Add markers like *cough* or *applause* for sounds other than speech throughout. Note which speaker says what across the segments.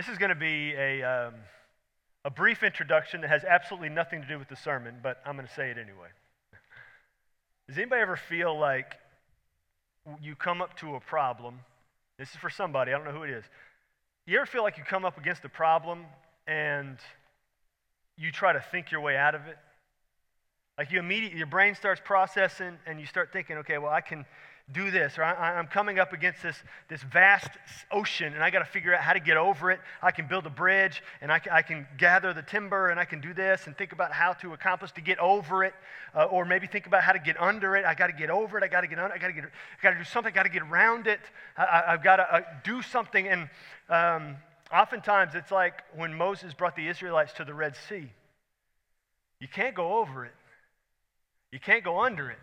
Speaker 1: This is going to be a, um, a brief introduction that has absolutely nothing to do with the sermon, but I'm going to say it anyway. Does anybody ever feel like you come up to a problem? This is for somebody, I don't know who it is. You ever feel like you come up against a problem and you try to think your way out of it? Like you immediately, your brain starts processing and you start thinking, okay, well, I can do this, or I, am coming up against this, this vast ocean and I got to figure out how to get over it. I can build a bridge and I can, I can gather the timber and I can do this and think about how to accomplish to get over it, uh, or maybe think about how to get under it. I got to get over it. I got to get under. I got to get. I got to do something. I got to get around it. I, have got to uh, do something. And um, oftentimes it's like when Moses brought the Israelites to the Red Sea. You can't go over it. You can't go under it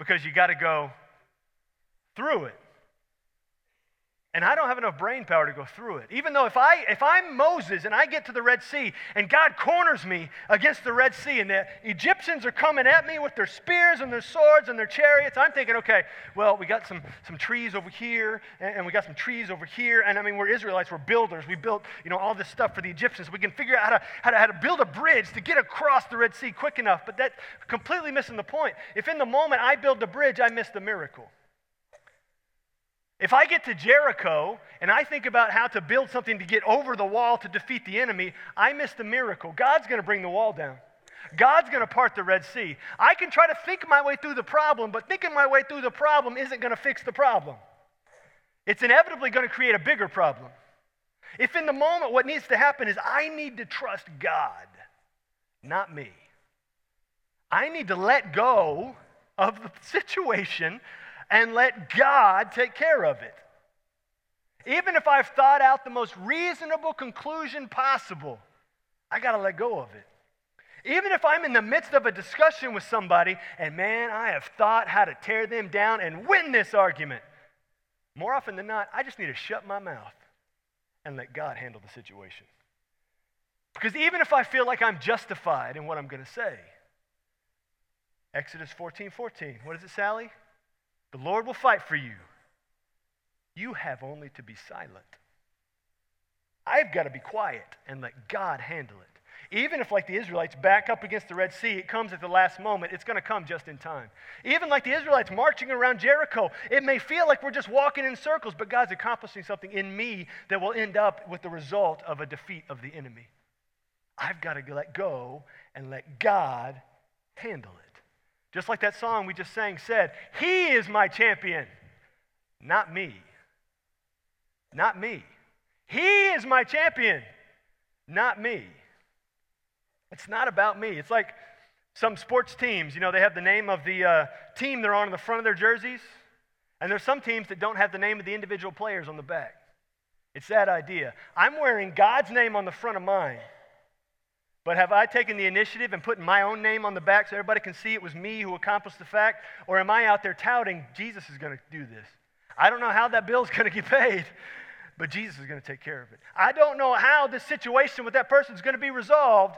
Speaker 1: because you got to go through it. And I don't have enough brain power to go through it. Even though if, I, if I'm Moses and I get to the Red Sea and God corners me against the Red Sea and the Egyptians are coming at me with their spears and their swords and their chariots, I'm thinking, okay, well, we got some, some trees over here and, and we got some trees over here. And I mean, we're Israelites, we're builders. We built, you know, all this stuff for the Egyptians. We can figure out how to, how to, how to build a bridge to get across the Red Sea quick enough. But that's completely missing the point. If in the moment I build the bridge, I miss the miracle. If I get to Jericho and I think about how to build something to get over the wall to defeat the enemy, I miss the miracle. God's going to bring the wall down. God's going to part the Red Sea. I can try to think my way through the problem, but thinking my way through the problem isn't going to fix the problem. It's inevitably going to create a bigger problem. If in the moment what needs to happen is I need to trust God, not me. I need to let go of the *laughs* situation and let God take care of it. Even if I've thought out the most reasonable conclusion possible, I got to let go of it. Even if I'm in the midst of a discussion with somebody and man, I have thought how to tear them down and win this argument, more often than not, I just need to shut my mouth and let God handle the situation. Because even if I feel like I'm justified in what I'm going to say, Exodus 14 14, what is it, Sally? The Lord will fight for you. You have only to be silent. I've got to be quiet and let God handle it. Even if, like the Israelites, back up against the Red Sea, it comes at the last moment, it's going to come just in time. Even like the Israelites marching around Jericho, it may feel like we're just walking in circles, but God's accomplishing something in me that will end up with the result of a defeat of the enemy. I've got to let go and let God handle it. Just like that song we just sang said, He is my champion, not me. Not me. He is my champion, not me. It's not about me. It's like some sports teams, you know, they have the name of the uh, team they're on in the front of their jerseys, and there's some teams that don't have the name of the individual players on the back. It's that idea. I'm wearing God's name on the front of mine. But have I taken the initiative and put my own name on the back so everybody can see it was me who accomplished the fact? Or am I out there touting Jesus is going to do this? I don't know how that bill's *laughs* going to get paid, but Jesus is going to take care of it. I don't know how this situation with that person is going to be resolved,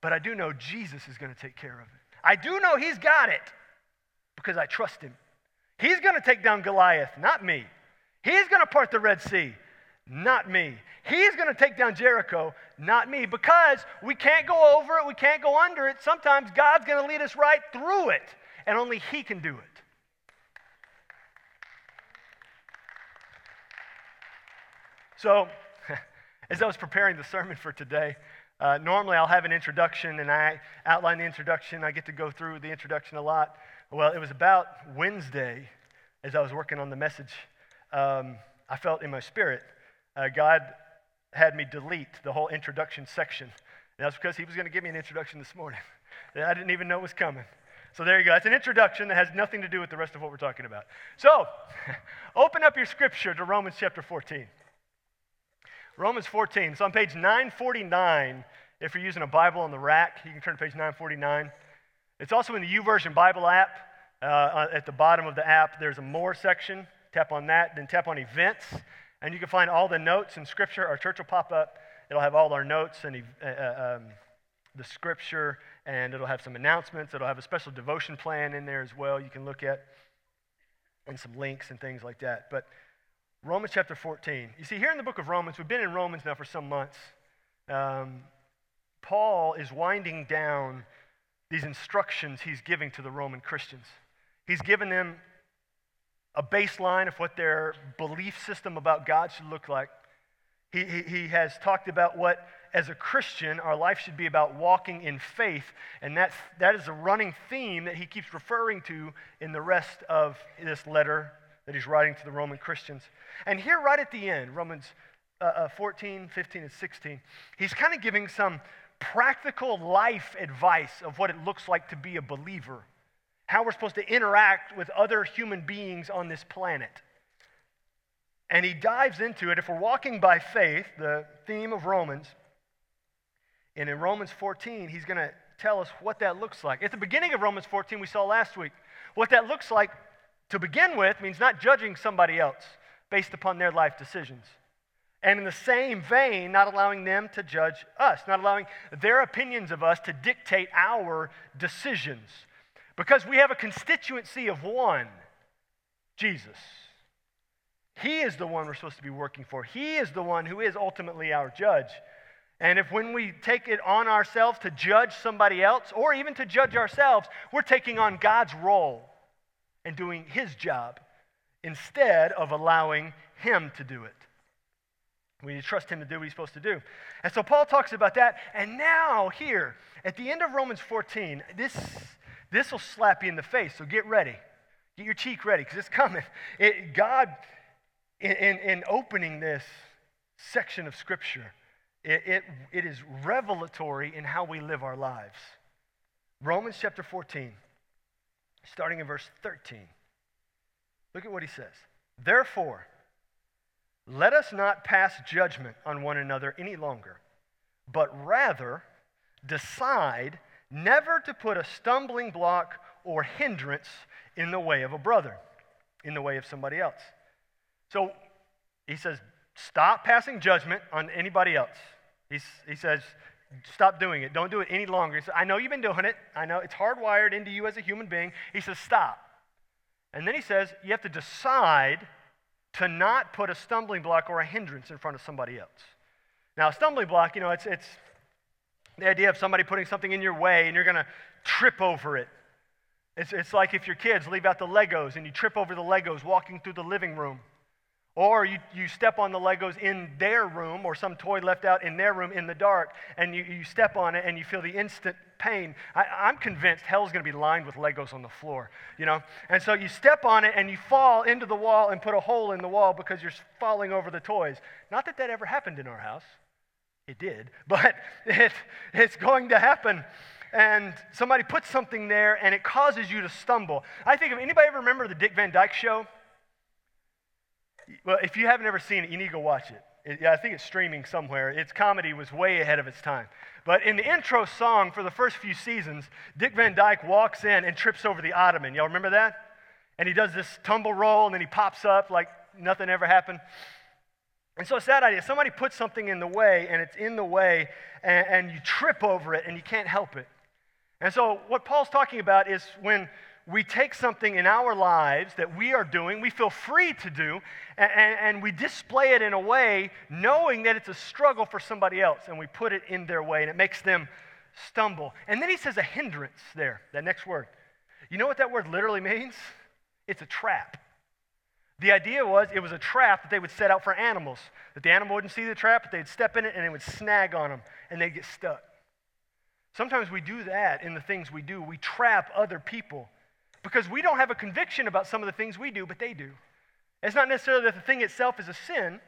Speaker 1: but I do know Jesus is going to take care of it. I do know he's got it because I trust him. He's going to take down Goliath, not me. He's going to part the Red Sea, not me. He's going to take down Jericho, not me, because we can't go over it, we can't go under it. Sometimes God's going to lead us right through it, and only He can do it. So, *laughs* as I was preparing the sermon for today, uh, normally I'll have an introduction and I outline the introduction. I get to go through the introduction a lot. Well, it was about Wednesday as I was working on the message. Um, I felt in my spirit uh, God had me delete the whole introduction section. And that's because he was going to give me an introduction this morning *laughs* that I didn't even know it was coming. So there you go. It's an introduction that has nothing to do with the rest of what we're talking about. So, *laughs* open up your scripture to Romans chapter 14. Romans 14. It's on page 949. If you're using a Bible on the rack, you can turn to page 949. It's also in the YouVersion Bible app. Uh, at the bottom of the app, there's a More section. Tap on that, then tap on Events, and you can find all the notes in Scripture. Our church will pop up. It'll have all our notes and uh, uh, um, the Scripture, and it'll have some announcements. It'll have a special devotion plan in there as well you can look at, and some links and things like that. But Romans chapter 14. You see, here in the book of Romans, we've been in Romans now for some months. Um, Paul is winding down these instructions he's giving to the Roman Christians. He's given them a baseline of what their belief system about God should look like. He, he, he, has talked about what, as a Christian, our life should be about walking in faith. And that, that is a running theme that he keeps referring to in the rest of this letter that he's writing to the Roman Christians. And here, right at the end, Romans uh, uh, 14, 15, and 16, he's kind of giving some practical life advice of what it looks like to be a believer, how we're supposed to interact with other human beings on this planet. And he dives into it. If we're walking by faith, the theme of Romans, and in Romans 14, he's going to tell us what that looks like. At the beginning of Romans 14, we saw last week, what that looks like to begin with means not judging somebody else based upon their life decisions. And in the same vein, not allowing them to judge us, not allowing their opinions of us to dictate our decisions. Because we have a constituency of one Jesus. He is the one we're supposed to be working for, He is the one who is ultimately our judge. And if when we take it on ourselves to judge somebody else, or even to judge ourselves, we're taking on God's role and doing His job instead of allowing Him to do it. We need to trust him to do what he's supposed to do. And so Paul talks about that. And now, here, at the end of Romans 14, this, this will slap you in the face. So get ready. Get your cheek ready because it's coming. *laughs* It, God, in, in, in, opening this section of Scripture, it, it, it is revelatory in how we live our lives. Romans chapter 14, starting in verse 13. Look at what he says. Therefore, let us not pass judgment on one another any longer, but rather decide never to put a stumbling block or hindrance in the way of a brother, in the way of somebody else. So he says, stop passing judgment on anybody else. He's, he says, stop doing it. Don't do it any longer. He Says, I know you've been doing it. I know it's hardwired into you as a human being. He says, stop. And then he says, you have to decide to not put a stumbling block or a hindrance in front of somebody else. Now, a stumbling block, you know, it's, it's the idea of somebody putting something in your way and you're going to trip over it. It's, it's like if your kids leave out the Legos and you trip over the Legos walking through the living room. Or you, you step on the Legos in their room or some toy left out in their room in the dark and you, you step on it and you feel the instant pain. I, am convinced hell's going to be lined with Legos on the floor, you know? And so you step on it and you fall into the wall and put a hole in the wall because you're falling over the toys. Not that that ever happened in our house. It did, *laughs* but it, it's going to happen and somebody puts something there and it causes you to stumble. I think if anybody ever remember the Dick Van Dyke show? Well, if you haven't ever seen it, you need to go watch it. it. Yeah, I think it's streaming somewhere. Its comedy was way ahead of its time. But in the intro song for the first few seasons, Dick Van Dyke walks in and trips over the ottoman. Y'all remember that? And he does this tumble roll and then he pops up like nothing ever happened. And so it's that idea. Somebody puts something in the way and it's in the way and, and you trip over it and you can't help it. And so what Paul's talking about is when we take something in our lives that we are doing, we feel free to do, and, and, and, we display it in a way knowing that it's a struggle for somebody else, and we put it in their way, and it makes them stumble. And then he says a hindrance there, that next word. You know what that word literally *laughs* means? It's a trap. The idea was it was a trap that they would set out for animals, that the animal wouldn't see the trap, but they'd step in it and it would snag on them, and they'd get stuck. Sometimes we do that in the things we do. We trap other people because we don't have a conviction about some of the things we do, but they do. It's not necessarily that the thing itself is a sin,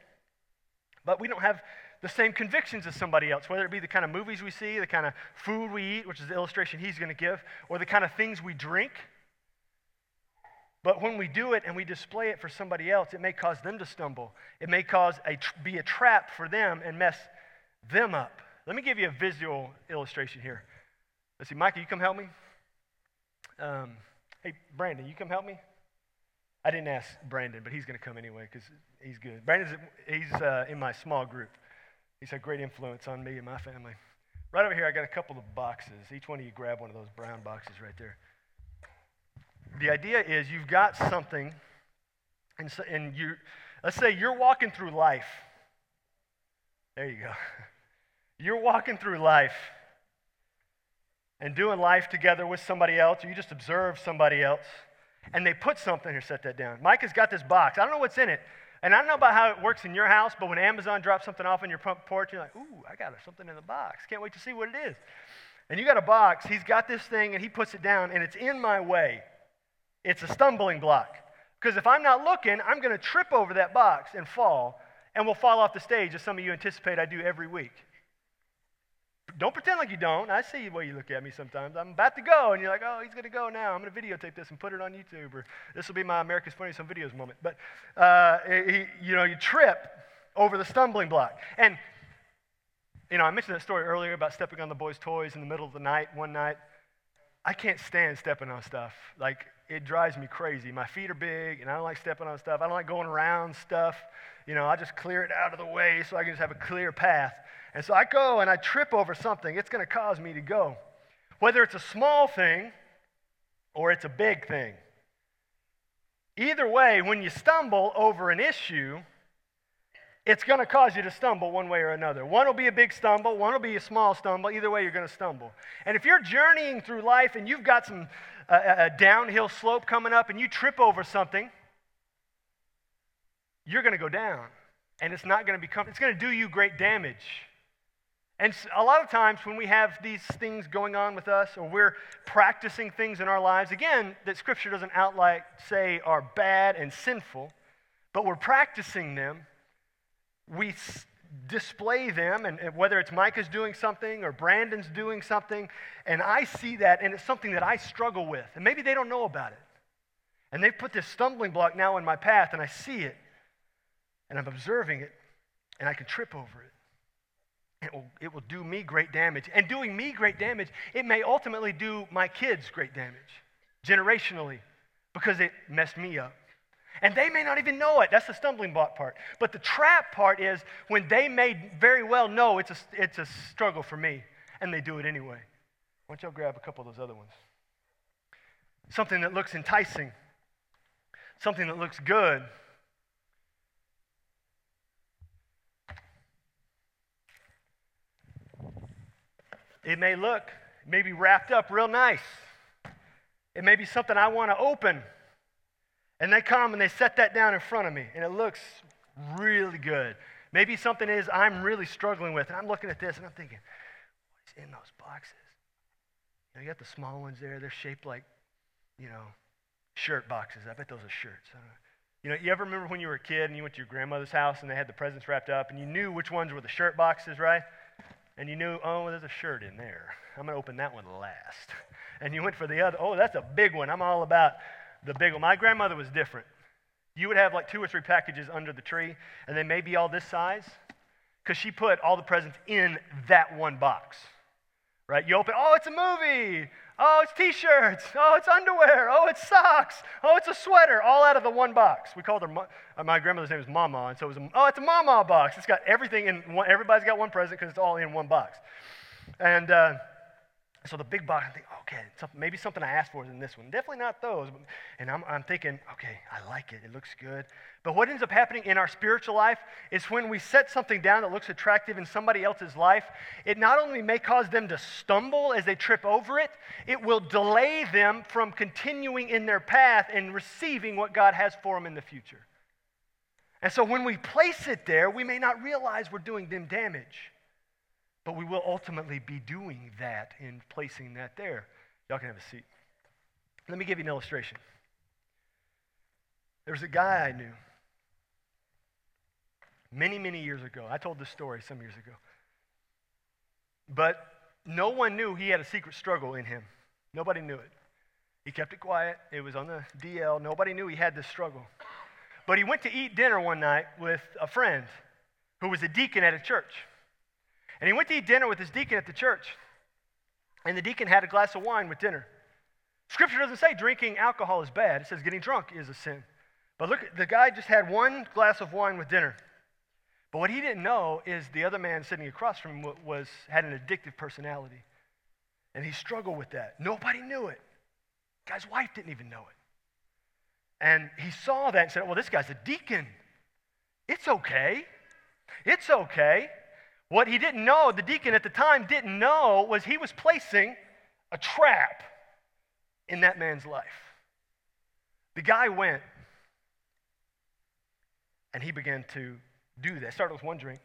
Speaker 1: but we don't have the same convictions as somebody else, whether it be the kind of movies we see, the kind of food we eat, which is the illustration he's going to give, or the kind of things we drink. But when we do it and we display it for somebody else, it may cause them to stumble. It may cause a, be a trap for them and mess them up. Let me give you a visual illustration here. Let's see, Micah, you come help me. Um, Hey, Brandon, you come help me? I didn't ask Brandon, but he's going to come anyway because he's good. Brandon's he's uh, in my small group. He's had great influence on me and my family. Right over here, I got a couple of boxes. Each one of you grab one of those brown boxes right there. The idea is you've got something, and, so, and you, Let's say you're walking through life. There you go. *laughs* You're walking through life and doing life together with somebody else, or you just observe somebody else, and they put something here, set that down. Mike has got this box. I don't know what's in it. And I don't know about how it works in your house, but when Amazon drops something off on your front porch, you're like, ooh, I got something in the box. Can't wait to see what it is. And you got a box, he's got this thing, and he puts it down, and it's in my way. It's a stumbling block. Because if I'm not looking, I'm going to trip over that box and fall, and will fall off the stage, as some of you anticipate I do every week. Don't pretend like you don't. I see the way you look at me sometimes. I'm about to go, and you're like, oh, he's going to go now. I'm going to videotape this and put it on YouTube, or this will be my America's Funniest Home Videos moment. But, uh, he, you know, you trip over the stumbling block. And you know, I mentioned that story earlier about stepping on the boys' toys in the middle of the night one night. I can't stand stepping on stuff. Like, it drives me crazy. My feet are big, and I don't like stepping on stuff. I don't like going around stuff. You know, I just clear it out of the way so I can just have a clear path. And so I go and I trip over something. It's going to cause me to go. Whether it's a small thing or it's a big thing. Either way, when you stumble over an issue, it's going to cause you to stumble one way or another. One will be a big stumble, one will be a small stumble. Either way, you're going to stumble. And if you're journeying through life and you've got some uh, a downhill slope coming up and you trip over something, you're going to go down. And it's not going to become, it's going to do you great damage. And a lot of times when we have these things going on with us or we're practicing things in our lives, again, that Scripture doesn't outright say are bad and sinful, but we're practicing them we display them, and, and whether it's Micah's doing something or Brandon's doing something, and I see that, and it's something that I struggle with, and maybe they don't know about it. And they've put this stumbling block now in my path, and I see it, and I'm observing it, and I can trip over it. It will, it will do me great damage. And doing me great damage, it may ultimately do my kids great damage, generationally, because it messed me up. And they may not even know it. That's the stumbling block part. But the trap part is when they may very well know it's a, it's a struggle for me, and they do it anyway. Why don't y'all grab a couple of those other ones? Something that looks enticing, something that looks good. It may look, may be wrapped up real nice. It may be something I want to open. And they come and they set that down in front of me, and it looks really good. Maybe something is I'm really struggling with, and I'm looking at this and I'm thinking, what is in those boxes? You, know, you got the small ones there, they're shaped like, you know, shirt boxes. I bet those are shirts. You know, you ever remember when you were a kid and you went to your grandmother's house and they had the presents wrapped up and you knew which ones were the shirt boxes, right? And you knew, oh, there's a shirt in there. I'm going to open that one last. *laughs* And you went for the other, oh, that's a big one. I'm all about the big one. My grandmother was different. You would have like two or three packages under the tree, and they may be all this size, because she put all the presents in that one box. Right? You open, oh, it's a movie. Oh, it's t shirts. Oh, it's underwear. Oh, it's socks. Oh, it's a sweater. All out of the one box. We called her, uh, my grandmother's name was Mama, and so it was, a, oh, it's a Mama box. It's got everything in one, everybody's got one present because it's all in one box. And, uh, so the big box, I think, okay, maybe something I asked for is in this one. Definitely not those. And I'm, I'm thinking, okay, I like it. It looks good. But what ends up happening in our spiritual life is when we set something down that looks attractive in somebody else's life, it not only may cause them to stumble as they trip over it, it will delay them from continuing in their path and receiving what God has for them in the future. And so when we place it there, we may not realize we're doing them damage. But we will ultimately be doing that in placing that there. Y'all can have a seat. Let me give you an illustration. There was a guy I knew many, many years ago. I told this story some years ago. But no one knew he had a secret struggle in him. Nobody knew it. He kept it quiet. It was on the DL. Nobody knew he had this struggle. But he went to eat dinner one night with a friend who was a deacon at a church. And he went to eat dinner with his deacon at the church. And the deacon had a glass of wine with dinner. Scripture doesn't say drinking alcohol is bad, it says getting drunk is a sin. But look, the guy just had one glass of wine with dinner. But what he didn't know is the other man sitting across from him was, had an addictive personality. And he struggled with that. Nobody knew it. Guy's wife didn't even know it. And he saw that and said, Well, this guy's a deacon. It's okay. It's okay. What he didn't know, the deacon at the time didn't know, was he was placing a trap in that man's life. The guy went and he began to do that. Started with one drink,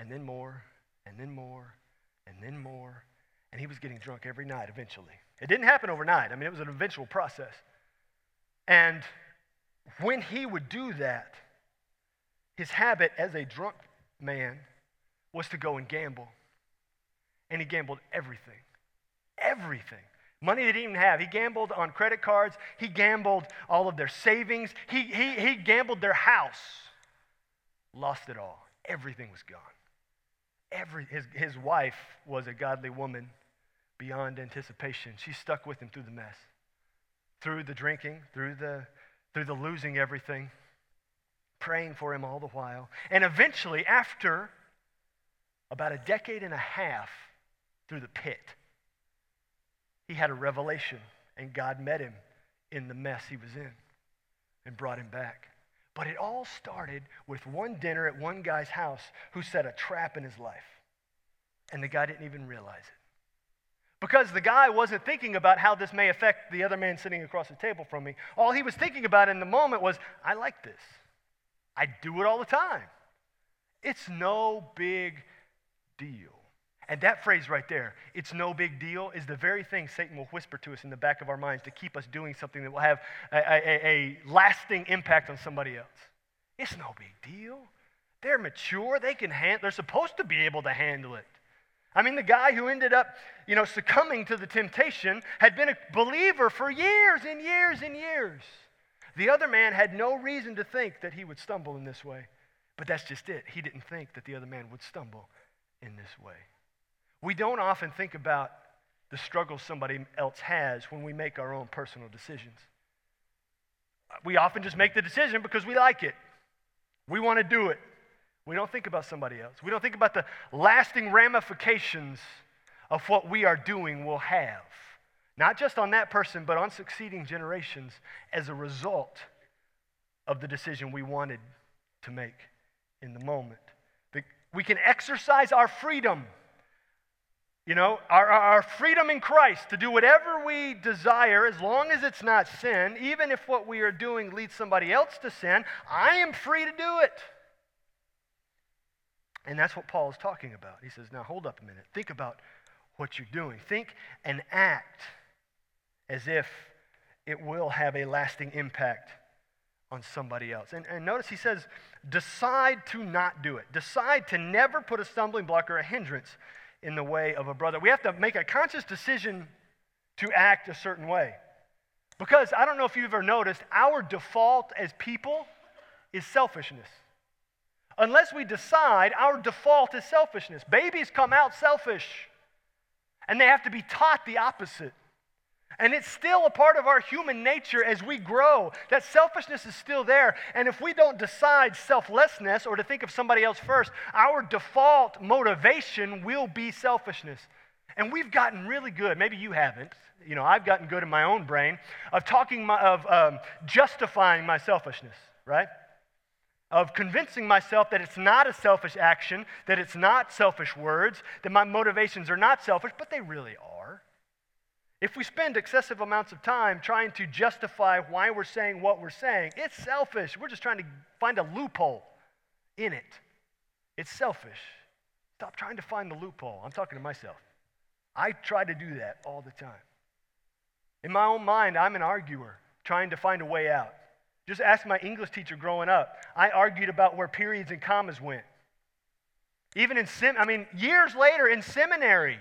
Speaker 1: and then more, and then more, and then more. And he was getting drunk every night eventually. It didn't happen overnight. I mean, it was an eventual process. And when he would do that, his habit as a drunk man was to go and gamble. And he gambled everything. Everything. Money they didn't even have. He gambled on credit cards. He gambled all of their savings. He, he, he gambled their house. Lost it all. Everything was gone. Every, his, his wife was a godly woman beyond anticipation. She stuck with him through the mess, through the drinking, through the, through the losing everything, praying for him all the while. And eventually, after about a decade and a half through the pit, he had a revelation, and God met him in the mess he was in and brought him back. But it all started with one dinner at one guy's house who set a trap in his life. And the guy didn't even realize it. Because the guy wasn't thinking about how this may affect the other man sitting across the table from me. All he was thinking about in the moment was, I like this. I do it all the time. It's no big deal. And that phrase right there, it's no big deal, is the very thing Satan will whisper to us in the back of our minds to keep us doing something that will have a, a, a lasting impact on somebody else. It's no big deal. They're mature. They can handle, they're supposed to be able to handle it. I mean, the guy who ended up, you know, succumbing to the temptation had been a believer for years and years and years. The other man had no reason to think that he would stumble in this way. But that's just it. He didn't think that the other man would stumble in this way. We don't often think about the struggles somebody else has when we make our own personal decisions. We often just make the decision because we like it. We want to do it. We don't think about somebody else. We don't think about the lasting ramifications of what we are doing will have, not just on that person, but on succeeding generations as a result of the decision we wanted to make in the moment. We can exercise our freedom you know, our, our freedom in Christ to do whatever we desire as long as it's not sin, even if what we are doing leads somebody else to sin, I am free to do it. And that's what Paul is talking about. He says, now hold up a minute. Think about what you're doing. Think and act as if it will have a lasting impact on somebody else. And, and notice he says, decide to not do it. Decide to never put a stumbling block or a hindrance in the way of a brother. We have to make a conscious decision to act a certain way. Because I don't know if you've ever noticed, our default as people is selfishness. Unless we decide, our default is selfishness. Babies come out selfish, and they have to be taught the opposite. And it's still a part of our human nature as we grow. That selfishness is still there. And if we don't decide selflessness or to think of somebody else first, our default motivation will be selfishness. And we've gotten really good. Maybe you haven't. You know, I've gotten good in my own brain of talking, my, of um, justifying my selfishness, right? Of convincing myself that it's not a selfish action, that it's not selfish words, that my motivations are not selfish, but they really are. If we spend excessive amounts of time trying to justify why we're saying what we're saying, it's selfish. We're just trying to find a loophole in it. It's selfish. Stop trying to find the loophole. I'm talking to myself. I try to do that all the time. In my own mind, I'm an arguer trying to find a way out. Just ask my English teacher growing up. I argued about where periods and commas went. Even in sem- I mean, years later in seminary,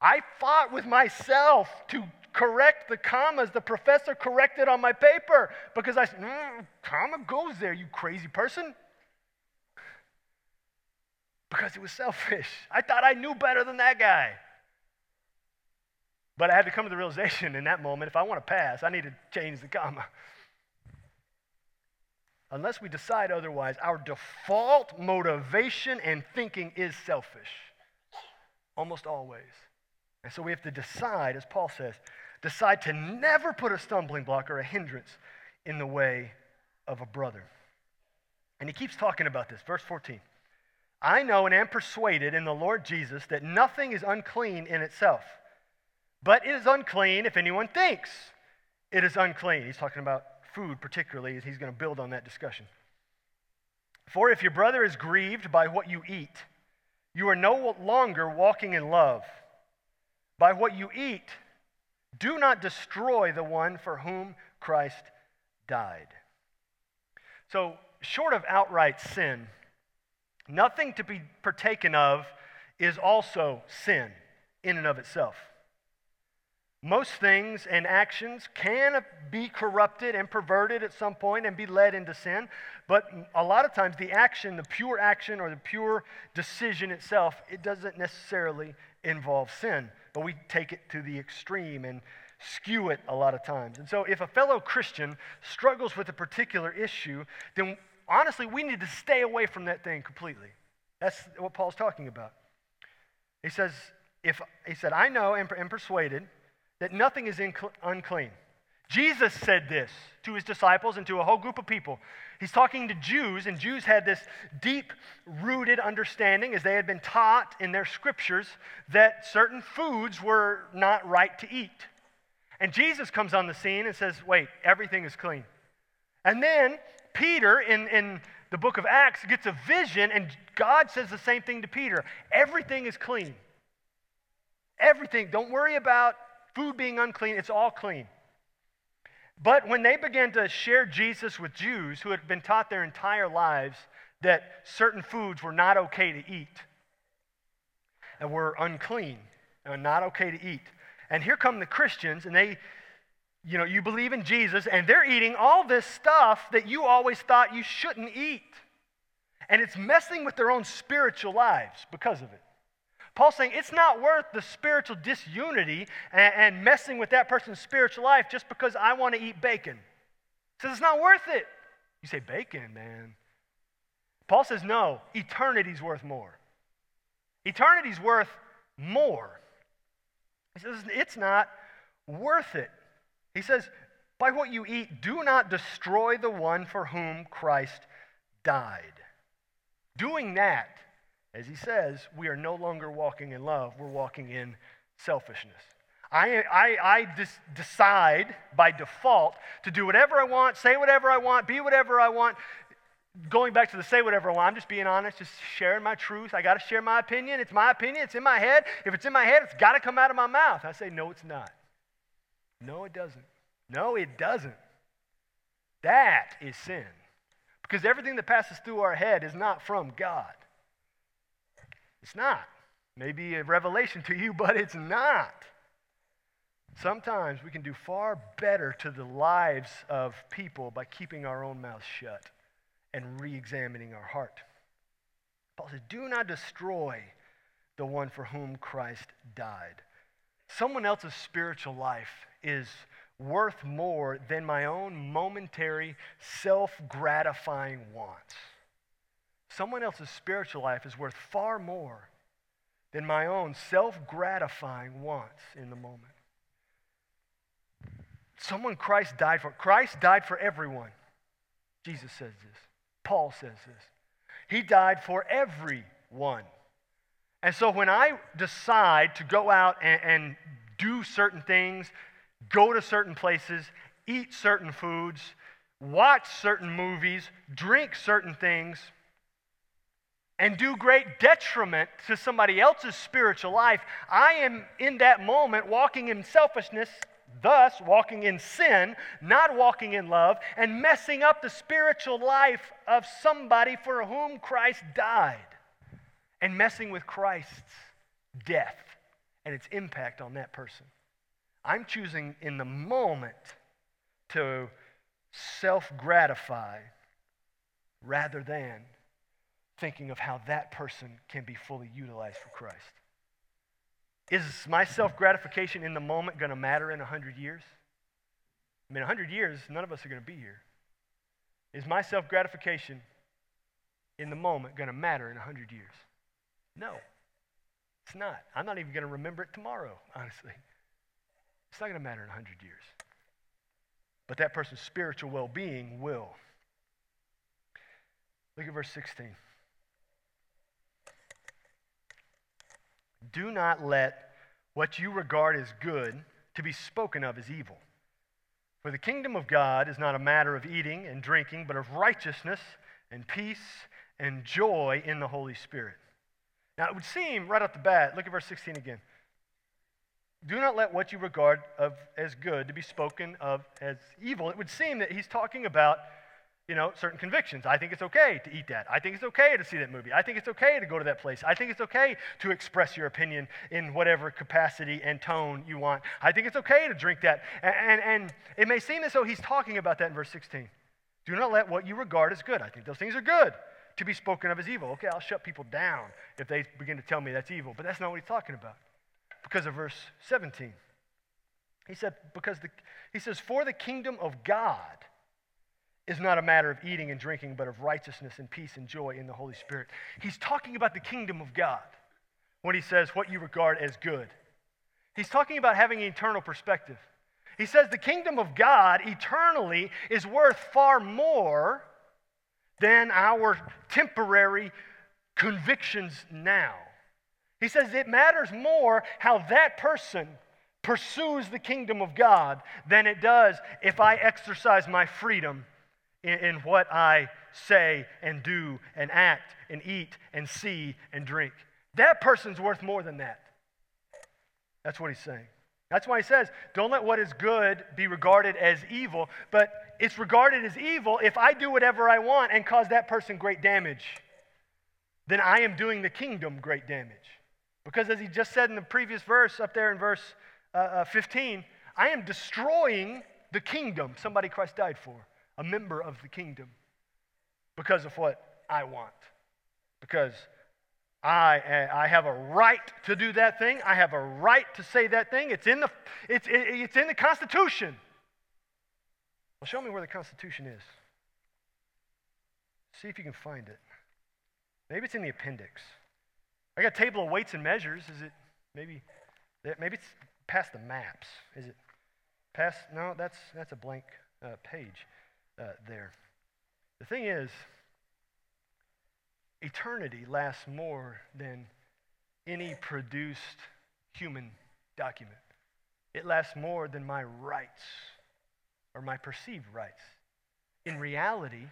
Speaker 1: I fought with myself to correct the commas the professor corrected on my paper because I said, mm, comma goes there, you crazy person. Because it was selfish. I thought I knew better than that guy. But I had to come to the realization in that moment if I want to pass, I need to change the comma. Unless we decide otherwise, our default motivation and thinking is selfish. Almost always. And so we have to decide, as Paul says, decide to never put a stumbling block or a hindrance in the way of a brother. And he keeps talking about this. Verse 14. I know and am persuaded in the Lord Jesus that nothing is unclean in itself, but it is unclean if anyone thinks it is unclean. He's talking about food, particularly, he's going to build on that discussion. For if your brother is grieved by what you eat, you are no longer walking in love. By what you eat, do not destroy the one for whom Christ died. So, short of outright sin, nothing to be partaken of is also sin in and of itself. Most things and actions can be corrupted and perverted at some point and be led into sin, but a lot of times the action, the pure action or the pure decision itself, it doesn't necessarily involve sin, but we take it to the extreme and skew it a lot of times. And so if a fellow Christian struggles with a particular issue, then honestly, we need to stay away from that thing completely. That's what Paul's talking about. He says, if he said, I know and am persuaded that nothing is unclean. Jesus said this to his disciples and to a whole group of people. He's talking to Jews, and Jews had this deep rooted understanding, as they had been taught in their scriptures, that certain foods were not right to eat. And Jesus comes on the scene and says, Wait, everything is clean. And then Peter, in, in the book of Acts, gets a vision, and God says the same thing to Peter everything is clean. Everything. Don't worry about food being unclean, it's all clean. But when they began to share Jesus with Jews who had been taught their entire lives that certain foods were not okay to eat and were unclean and not okay to eat, and here come the Christians, and they, you know, you believe in Jesus, and they're eating all this stuff that you always thought you shouldn't eat. And it's messing with their own spiritual lives because of it. Paul's saying it's not worth the spiritual disunity and, and messing with that person's spiritual life just because I want to eat bacon. He says it's not worth it. You say, bacon, man. Paul says, no, eternity's worth more. Eternity's worth more. He says, It's not worth it. He says, By what you eat, do not destroy the one for whom Christ died. Doing that, as he says, we are no longer walking in love, we're walking in selfishness. I, I, I dis- decide by default to do whatever I want, say whatever I want, be whatever I want, going back to the say whatever I want, I'm just being honest, just sharing my truth. I got to share my opinion. It's my opinion. It's in my head. If it's in my head, it's got to come out of my mouth. I say, no, it's not. No, it doesn't. No, it doesn't. That is sin. Because everything that passes through our head is not from God. It's not. Maybe a revelation to you, *laughs* but it's not. Sometimes we can do far better to the lives of people by keeping our own mouths shut and re examining our heart. Paul says, Do not destroy the one for whom Christ died. Someone else's spiritual life is worth more than my own momentary, self gratifying wants. Someone else's spiritual life is worth far more than my own self gratifying wants in the moment. Someone Christ died for. Christ died for everyone. Jesus says this. Paul says this. He died for everyone. And so when I decide to go out and, and do certain things, go to certain places, eat certain foods, watch certain movies, drink certain things, and do great detriment to somebody else's spiritual life, I am in that moment walking in selfishness thus walking in sin, not walking in love, and messing up the spiritual life of somebody for whom Christ died, and messing with Christ's death and its impact on that person. I'm choosing in the moment to self gratify rather than thinking of how that person can be fully utilized for Christ. Is my self gratification in the moment going to matter in 100 years? I mean, 100 years, none of us are going to be here. Is my self gratification in the moment going to matter in 100 years? No, it's not. I'm not even going to remember it tomorrow, *laughs* honestly. It's not going to matter in 100 years. But that person's spiritual well being will. Look at verse 16. Do not let what you regard as good to be spoken of as evil. For the kingdom of God is not a matter of eating and drinking, but of righteousness and peace and joy in the Holy Spirit. Now, it would seem right off the bat, look at verse 16 again. Do not let what you regard of, as good to be spoken of as evil. It would seem that he's talking about you know, certain convictions. I think it's okay to eat that. I think it's okay to see that movie. I think it's okay to go to that place. I think it's okay to express your opinion in whatever capacity and tone you want. I think it's okay to drink that. And, and, and it may seem as though he's talking about that in verse 16. Do not let what you regard as good. I think those things are good to be spoken of as evil. Okay, I'll shut people down if they begin to tell me that's evil. But that's not what he's talking about. Because of verse 17. He said, because the, he says, for the kingdom of God is not a matter of eating and drinking, but of righteousness and peace and joy in the Holy Spirit. He's talking about the kingdom of God when he says what you regard as good. He's talking about having an eternal perspective. He says the kingdom of God eternally is worth far more than our temporary convictions now. He says it matters more how that person pursues the kingdom of God than it does if I exercise my freedom in, in what I say and do and act and eat and see and drink. That person's worth more than that. That's what he's saying. That's why he says, don't let what is good be regarded as evil, but it's regarded as evil if I do whatever I want and cause that person great damage. Then I am doing the kingdom great damage. Because as he just said in the previous verse, up there in verse uh, uh, 15, I am destroying the kingdom somebody Christ died for a member of the kingdom because of what I want. Because I, I have a right to do that thing. I have a right to say that thing. It's in the, it's, it's in the Constitution. Well, show me where the Constitution is. See if you can find it. Maybe it's in the appendix. I got a table of weights and measures. Is it maybe, maybe it's past the maps? Is it past? No, that's, that's a blank uh, page uh, there. The thing is, eternity lasts more than any produced human document. It lasts more than my rights or my perceived rights. In reality,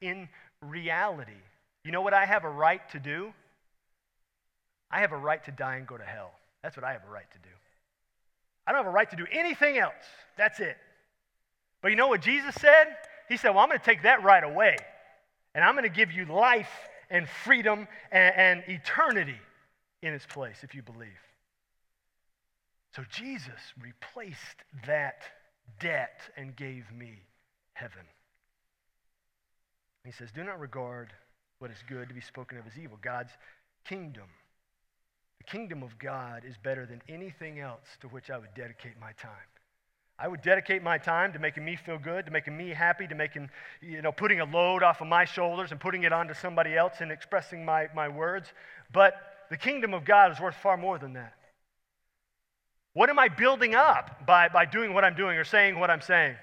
Speaker 1: in reality, you know what I have a right to do? I have a right to die and go to hell. That's what I have a right to do. I don't have a right to do anything else. That's it. But you know what Jesus said? He said, Well, I'm going to take that right away, and I'm going to give you life and freedom and, and eternity in its place if you believe. So Jesus replaced that debt and gave me heaven. He says, Do not regard what is good to be spoken of as evil. God's kingdom, the kingdom of God, is better than anything else to which I would dedicate my time. I would dedicate my time to making me feel good, to making me happy, to making, you know, putting a load off of my shoulders and putting it onto somebody else and expressing my, my words. But the kingdom of God is worth far more than that. What am I building up by, by doing what I'm doing or saying what I'm saying?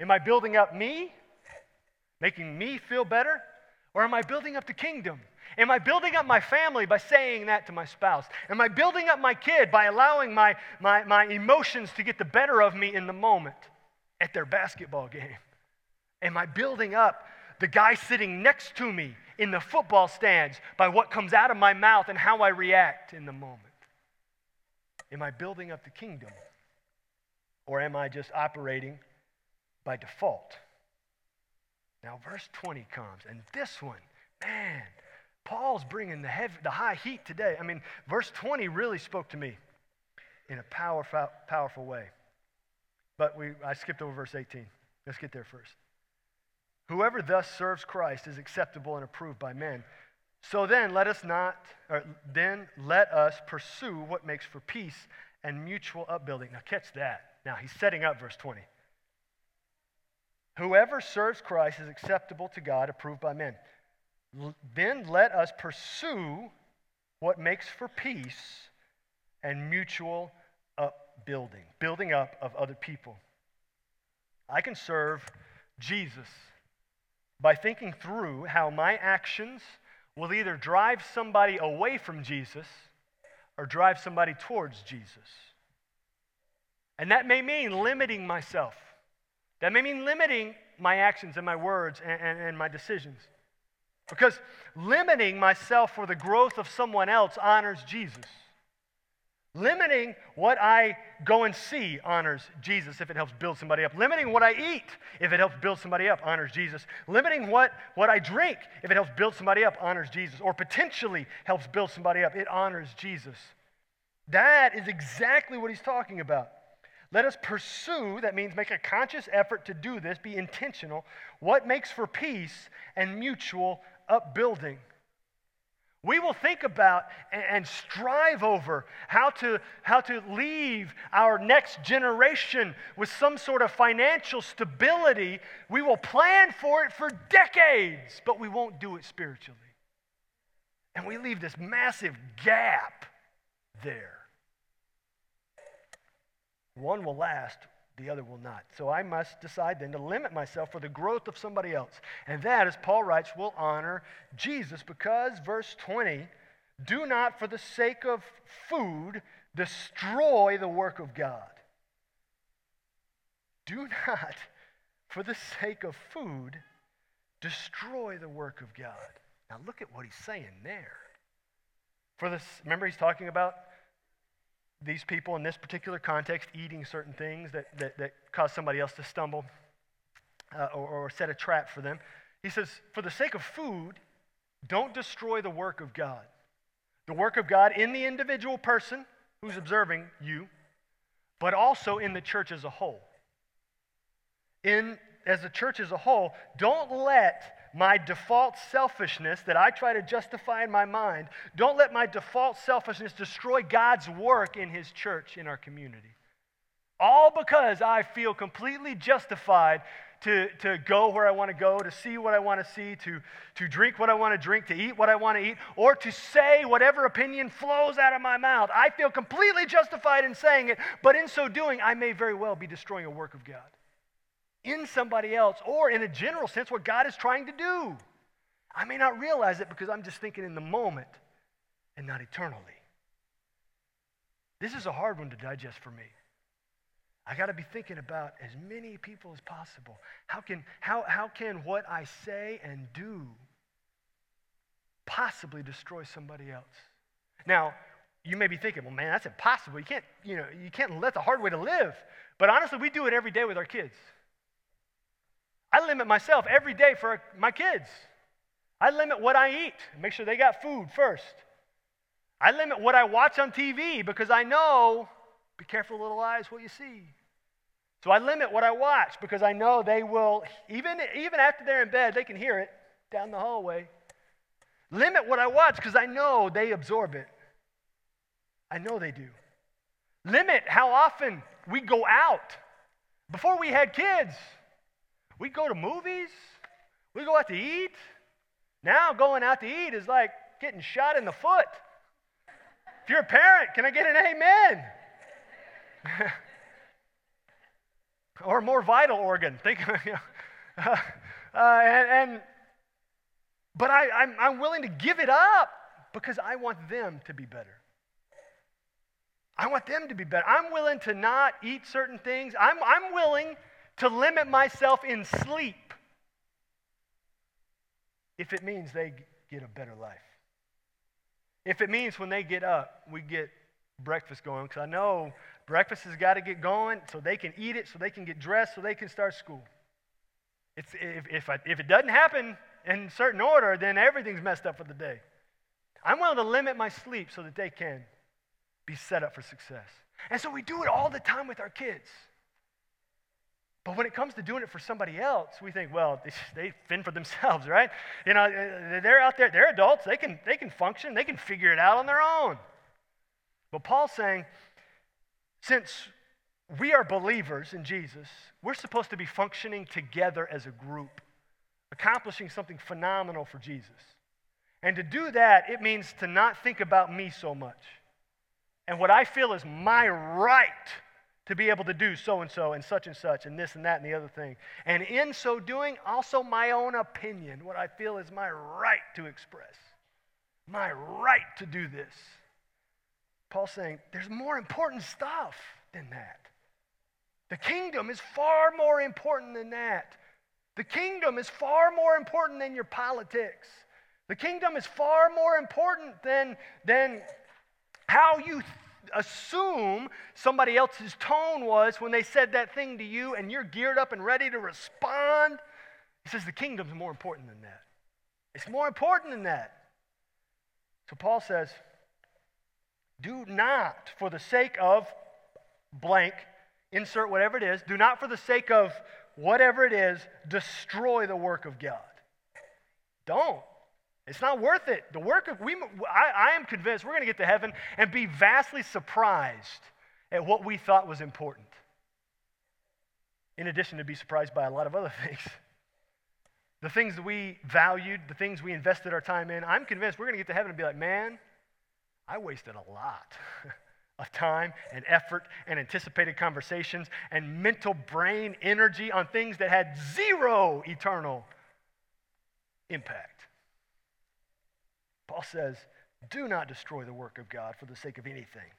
Speaker 1: Am I building up me, making me feel better? Or am I building up the kingdom? Am I building up my family by saying that to my spouse? Am I building up my kid by allowing my, my, my emotions to get the better of me in the moment at their basketball game? Am I building up the guy sitting next to me in the football stands by what comes out of my mouth and how I react in the moment? Am I building up the kingdom? Or am I just operating by default? Now, verse 20 comes, and this one, man, Paul's bringing the, heavy, the high heat today. I mean, verse 20 really spoke to me in a powerful, powerful way. But we, I skipped over verse 18. Let's get there first. Whoever thus serves Christ is acceptable and approved by men. So then, let us not, or then let us pursue what makes for peace and mutual upbuilding. Now, catch that. Now, he's setting up verse 20. Whoever serves Christ is acceptable to God, approved by men. Then let us pursue what makes for peace and mutual upbuilding, building up of other people. I can serve Jesus by thinking through how my actions will either drive somebody away from Jesus or drive somebody towards Jesus. And that may mean limiting myself. That may mean limiting my actions and my words and, and, and, my decisions. Because limiting myself for the growth of someone else honors Jesus. Limiting what I go and see honors Jesus if it helps build somebody up. Limiting what I eat if it helps build somebody up honors Jesus. Limiting what, what I drink if it helps build somebody up honors Jesus. Or potentially helps build somebody up, it honors Jesus. That is exactly what he's talking about. Let us pursue, that means make a conscious effort to do this, be intentional, what makes for peace and mutual upbuilding. We will think about and strive over how to, how to leave our next generation with some sort of financial stability. We will plan for it for decades, but we won't do it spiritually. And we leave this massive gap there. One will last, the other will not. So I must decide then to limit myself for the growth of somebody else. And that, as Paul writes, will honor Jesus because, verse 20, do not for the sake of food destroy the work of God. Do not, *laughs* for the sake of food, destroy the work of God. Now look at what he's saying there. For this, remember he's talking about these people in this particular context eating certain things that, that, that cause somebody else to stumble uh, or, or set a trap for them. He says, for the sake of food, don't destroy the work of God. The work of God in the individual person who's observing you, but also in the church as a whole. In, as a church as a whole, don't let my default selfishness that I try to justify in my mind, don't let my default selfishness destroy God's work in His church, in our community. All because I feel completely justified to, to go where I want to go, to see what I want to see, to, to drink what I want to drink, to eat what I want to eat, or to say whatever opinion flows out of my mouth. I feel completely justified in saying it, but in so doing, I may very well be destroying a work of God in somebody else or in a general sense what God is trying to do. I may not realize it because I'm just thinking in the moment and not eternally. This is a hard one to digest for me. I got to be thinking about as many people as possible. How can, how, how can what I say and do possibly destroy somebody else? Now, you may be thinking, well, man, that's impossible. You can't, you know, you can't let the hard way to live. But honestly, we do it every day with our kids. I limit myself every day for my kids. I limit what I eat, make sure they got food first. I limit what I watch on TV because I know, be careful, little eyes, what you see. So I limit what I watch because I know they will, even, even after they're in bed, they can hear it down the hallway. Limit what I watch because I know they absorb it. I know they do. Limit how often we go out. Before we had kids, we go to movies, we go out to eat. Now, going out to eat is like getting shot in the foot. If you're a parent, can I get an amen? *laughs* or more vital organ. Think, *laughs* you know, uh, and, and, but I, I'm, I'm willing to give it up because I want them to be better. I want them to be better. I'm willing to not eat certain things. I'm, I'm willing to limit myself in sleep if it means they get a better life. If it means when they get up, we get breakfast going, because I know breakfast has got to get going so they can eat it, so they can get dressed, so they can start school. It's, if, if, I, if it doesn't happen in certain order, then everything's messed up for the day. I'm willing to limit my sleep so that they can be set up for success. And so we do it all the time with our kids. But when it comes to doing it for somebody else, we think, well, they *laughs* fend for themselves, *laughs* right? You know, uh, they're out there, they're adults, they can, they can function, they can figure it out on their own. But Paul's saying, since we are believers in Jesus, we're supposed to be functioning together as a group, accomplishing something phenomenal for Jesus. And to do that, it means to not think about me so much and what I feel is my right to be able to do so and so and such and such and this and that and the other thing. And in so doing, also my own opinion, what I feel is my right to express, my right to do this. Paul's saying there's more important stuff than that. The kingdom is far more important than that. The kingdom is far more important than your politics. The kingdom is far more important than, than how you assume somebody else's tone was when they said that thing to you and you're geared up and ready to respond. He says the kingdom's more important than that. It's more important than that. So Paul says, do not, for the sake of blank, insert whatever it is, do not, for the sake of whatever it is, destroy the work of God. Don't. It's not worth it. The work of, we, I, I am convinced we're going to get to heaven and be vastly surprised at what we thought was important. In addition to be surprised by a lot of other *laughs* things. The things that we valued, the things we invested our time in, I'm convinced we're going to get to heaven and be like, man, I wasted a lot *laughs* of time and effort and anticipated conversations and mental brain energy on things that had zero eternal impact. Paul says, do not destroy the work of God for the sake of anything.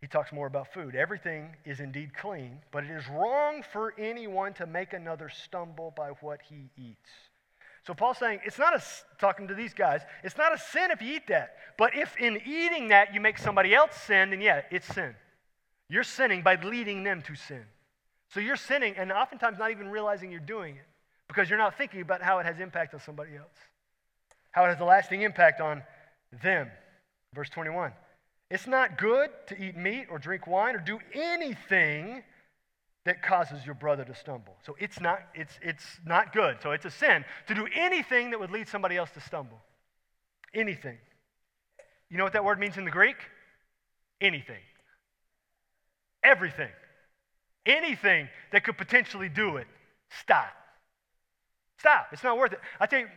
Speaker 1: He talks more about food. Everything is indeed clean, but it is wrong for anyone to make another stumble by what he eats. So Paul's saying it's not a talking to these guys, it's not a sin if you eat that. But if in eating that you make somebody else sin, then yeah, it's sin. You're sinning by leading them to sin. So you're sinning and oftentimes not even realizing you're doing it because you're not thinking about how it has impact on somebody else how it has a lasting impact on them. Verse 21 It's not good to eat meat or drink wine or do anything that causes your brother to stumble. So it's not, it's, it's not good. So it's a sin to do anything that would lead somebody else to stumble. Anything. You know what that word means in the Greek? Anything. Everything. Anything that could potentially do it. Stop. Stop. It's not worth it. I tell you,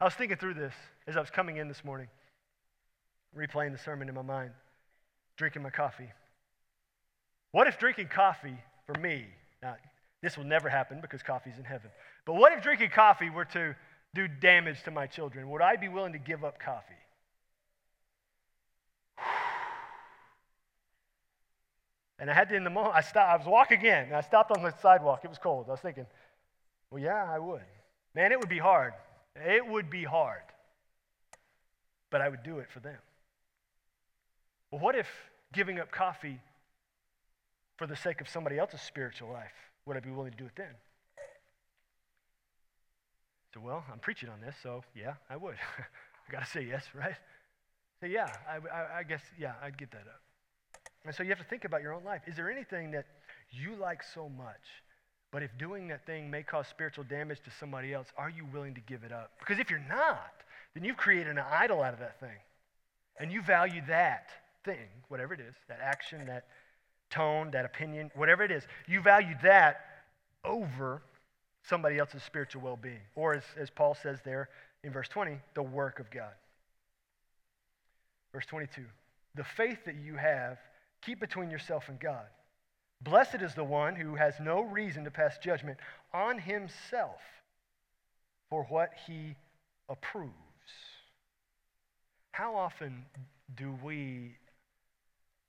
Speaker 1: I was thinking through this as I was coming in this morning, replaying the sermon in my mind, drinking my coffee. What if drinking coffee for me, now this will never happen because coffee's in heaven, but what if drinking coffee were to do damage to my children? Would I be willing to give up coffee? *sighs* And I had to, in the moment, I stopped. I was walking again, and I stopped on the sidewalk. It was cold. I was thinking, well, yeah, I would. Man, it would be hard. It would be hard, but I would do it for them. Well, what if giving up coffee for the sake of somebody else's spiritual life, would I be willing to do it then? So, well, I'm preaching on this, so yeah, I would. *laughs* I got to say yes, right? So, yeah, I, I, I guess, yeah, I'd get that up. And so you have to think about your own life. Is there anything that you like so much but if doing that thing may cause spiritual damage to somebody else, are you willing to give it up? Because if you're not, then you've created an idol out of that thing. And you value that thing, whatever it is, that action, that tone, that opinion, whatever it is, you value that over somebody else's spiritual well being. Or, as, as Paul says there in verse 20, the work of God. Verse 22 The faith that you have, keep between yourself and God. Blessed is the one who has no reason to pass judgment on himself for what he approves. How often do we,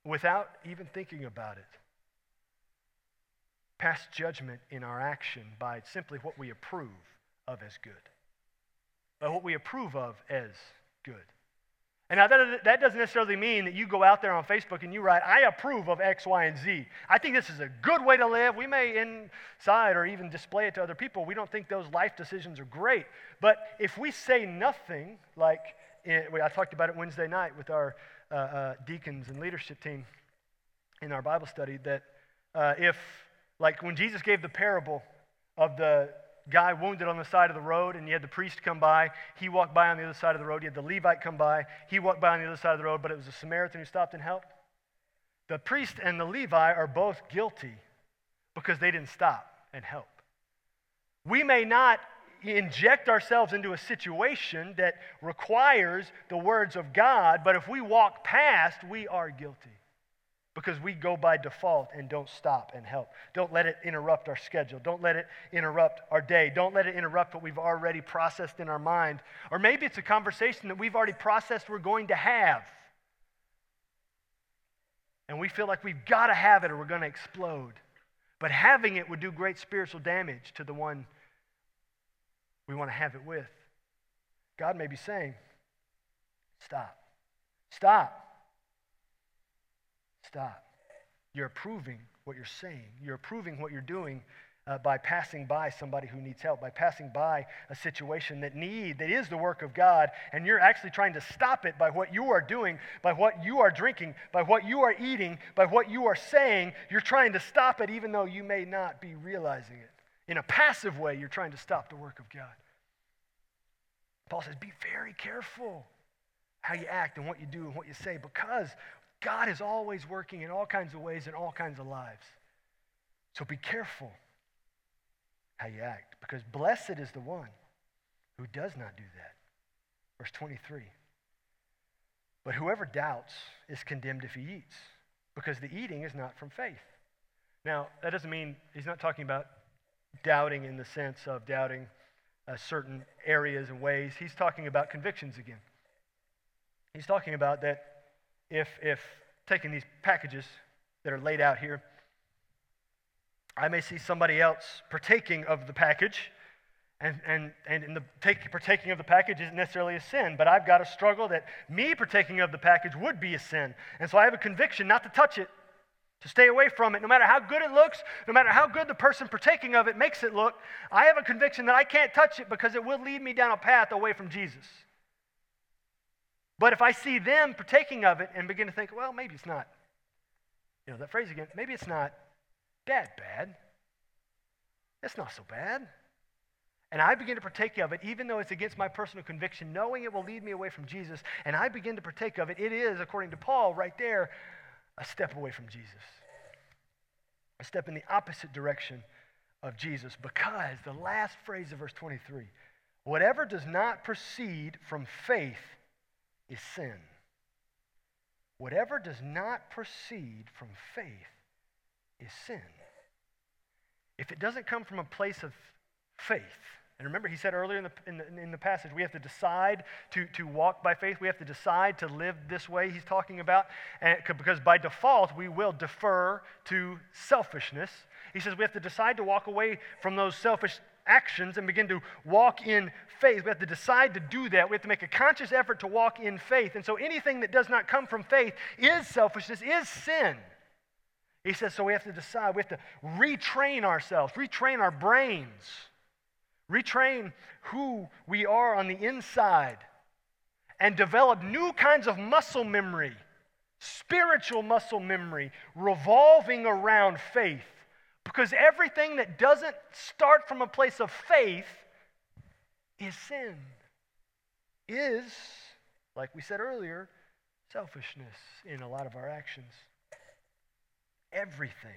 Speaker 1: without even thinking about it, pass judgment in our action by simply what we approve of as good? By what we approve of as good. And now that, that doesn't necessarily mean that you go out there on Facebook and you write, I approve of X, Y, and Z. I think this is a good way to live. We may inside or even display it to other people. We don't think those life decisions are great. But if we say nothing, like I talked about it Wednesday night with our uh, uh, deacons and leadership team in our Bible study, that uh, if, like when Jesus gave the parable of the guy wounded on the side of the road, and you had the priest come by. He walked by on the other side of the road. You had the Levite come by. He walked by on the other side of the road, but it was a Samaritan who stopped and helped. The priest and the Levi are both guilty because they didn't stop and help. We may not inject ourselves into a situation that requires the words of God, but if we walk past, we are guilty. Because we go by default and don't stop and help. Don't let it interrupt our schedule. Don't let it interrupt our day. Don't let it interrupt what we've already processed in our mind. Or maybe it's a conversation that we've already processed we're going to have. And we feel like we've got to have it or we're going to explode. But having it would do great spiritual damage to the one we want to have it with. God may be saying, Stop. Stop. Stop. You're approving what you're saying. You're approving what you're doing uh, by passing by somebody who needs help, by passing by a situation that need that is the work of God, and you're actually trying to stop it by what you are doing, by what you are drinking, by what you are eating, by what you are saying. You're trying to stop it, even though you may not be realizing it. In a passive way, you're trying to stop the work of God. Paul says, Be very careful how you act and what you do and what you say because God is always working in all kinds of ways in all kinds of lives. So be careful how you act because blessed is the one who does not do that. Verse 23. But whoever doubts is condemned if he eats because the eating is not from faith. Now, that doesn't mean he's not talking about doubting in the sense of doubting uh, certain areas and ways. He's talking about convictions again. He's talking about that if, if taking these packages that are laid out here, I may see somebody else partaking of the package, and, and, and the take, partaking of the package isn't necessarily a sin, but I've got a struggle that me partaking of the package would be a sin. And so I have a conviction not to touch it, to stay away from it. No matter how good it looks, no matter how good the person partaking of it makes it look, I have a conviction that I can't touch it because it will lead me down a path away from Jesus. But if I see them partaking of it and begin to think, well, maybe it's not, you know, that phrase again, maybe it's not that bad. It's not so bad. And I begin to partake of it, even though it's against my personal conviction, knowing it will lead me away from Jesus, and I begin to partake of it, it is, according to Paul, right there, a step away from Jesus. A step in the opposite direction of Jesus. Because the last phrase of verse 23 whatever does not proceed from faith is sin. Whatever does not proceed from faith is sin. If it doesn't come from a place of faith, and remember, he said earlier in the, in the, in the, passage, we have to decide to, to walk by faith. We have to decide to live this way he's talking about. And, because by default, we will defer to selfishness. He says we have to decide to walk away from those selfish actions and begin to walk in faith. We have to decide to do that. We have to make a conscious effort to walk in faith. And so anything that does not come from faith is selfishness, is sin. He says, so we have to decide. We have to retrain ourselves, retrain our brains, retrain who we are on the inside, and develop new kinds of muscle memory, spiritual muscle memory, revolving around faith. Because everything that doesn't start from a place of faith is sin, is, like we said earlier, selfishness in a lot of our actions. Everything.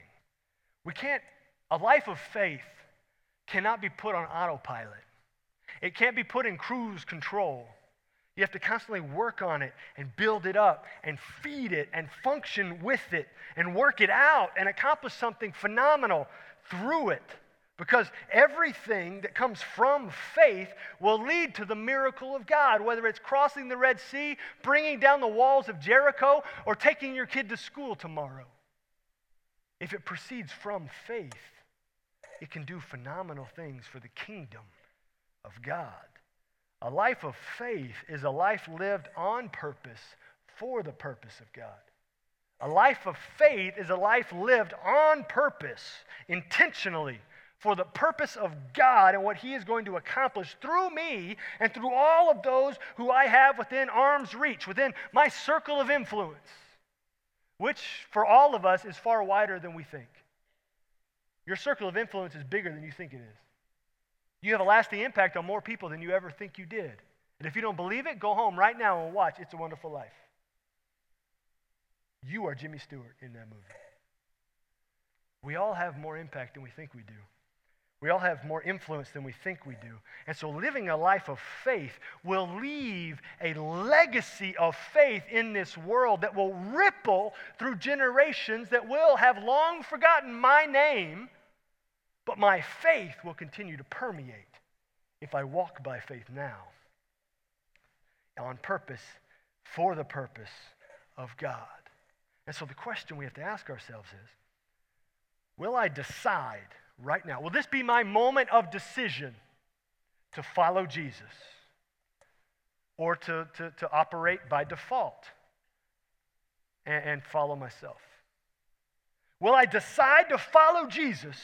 Speaker 1: We can't, a life of faith cannot be put on autopilot. It can't be put in cruise control. You have to constantly work on it and build it up and feed it and function with it and work it out and accomplish something phenomenal through it. Because everything that comes from faith will lead to the miracle of God, whether it's crossing the Red Sea, bringing down the walls of Jericho, or taking your kid to school tomorrow. If it proceeds from faith, it can do phenomenal things for the kingdom of God. A life of faith is a life lived on purpose for the purpose of God. A life of faith is a life lived on purpose, intentionally, for the purpose of God and what He is going to accomplish through me and through all of those who I have within arm's reach, within my circle of influence, which for all of us is far wider than we think. Your circle of influence is bigger than you think it is. You have a lasting impact on more people than you ever think you did. And if you don't believe it, go home right now and watch It's a Wonderful Life. You are Jimmy Stewart in that movie. We all have more impact than we think we do. We all have more influence than we think we do. And so, living a life of faith will leave a legacy of faith in this world that will ripple through generations that will have long forgotten my name, but my faith will continue to permeate if I walk by faith now on purpose for the purpose of God. And so, the question we have to ask ourselves is Will I decide? right now? Will this be my moment of decision to follow Jesus or to, to, to operate by default and, and follow myself? Will I decide to follow Jesus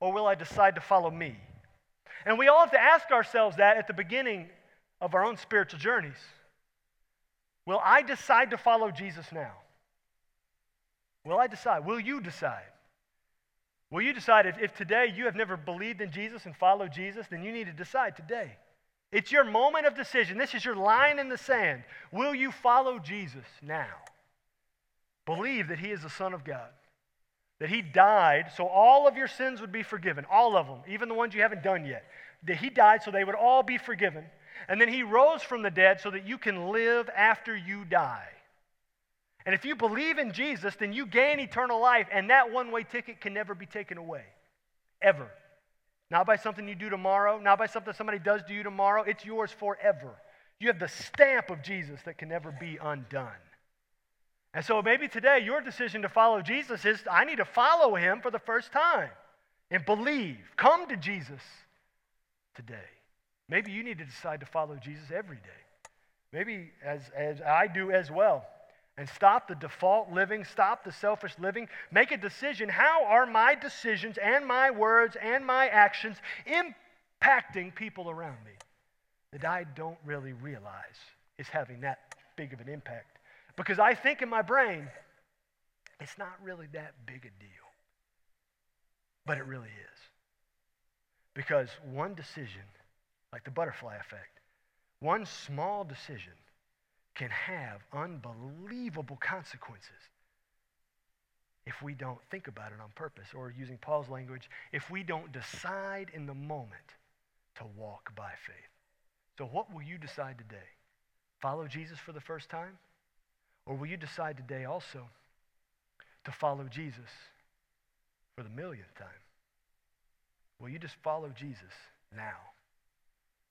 Speaker 1: or will I decide to follow me? And we all have to ask ourselves that at the beginning of our own spiritual journeys. Will I decide to follow Jesus now? Will I decide? Will you decide? Will you decide if, if today you have never believed in Jesus and followed Jesus, then you need to decide today. It's your moment of decision. This is your line in the sand. Will you follow Jesus now? Believe that He is the Son of God, that He died so all of your sins would be forgiven, all of them, even the ones you haven't done yet. That He died so they would all be forgiven. And then He rose from the dead so that you can live after you die. And if you believe in Jesus, then you gain eternal life, and that one way ticket can never be taken away. Ever. Not by something you do tomorrow, not by something somebody does to you tomorrow. It's yours forever. You have the stamp of Jesus that can never be undone. And so maybe today your decision to follow Jesus is I need to follow him for the first time and believe. Come to Jesus today. Maybe you need to decide to follow Jesus every day. Maybe as, as I do as well and stop the default living, stop the selfish living. Make a decision. How are my decisions and my words and my actions impacting people around me that I don't really realize is having that big of an impact? Because I think in my brain, it's not really that big a deal. But it really is. Because one decision, like the butterfly effect, one small decision can have unbelievable consequences if we don't think about it on purpose, or using Paul's language, if we don't decide in the moment to walk by faith. So, what will you decide today? Follow Jesus for the first time? Or will you decide today also to follow Jesus for the millionth time? Will you just follow Jesus now?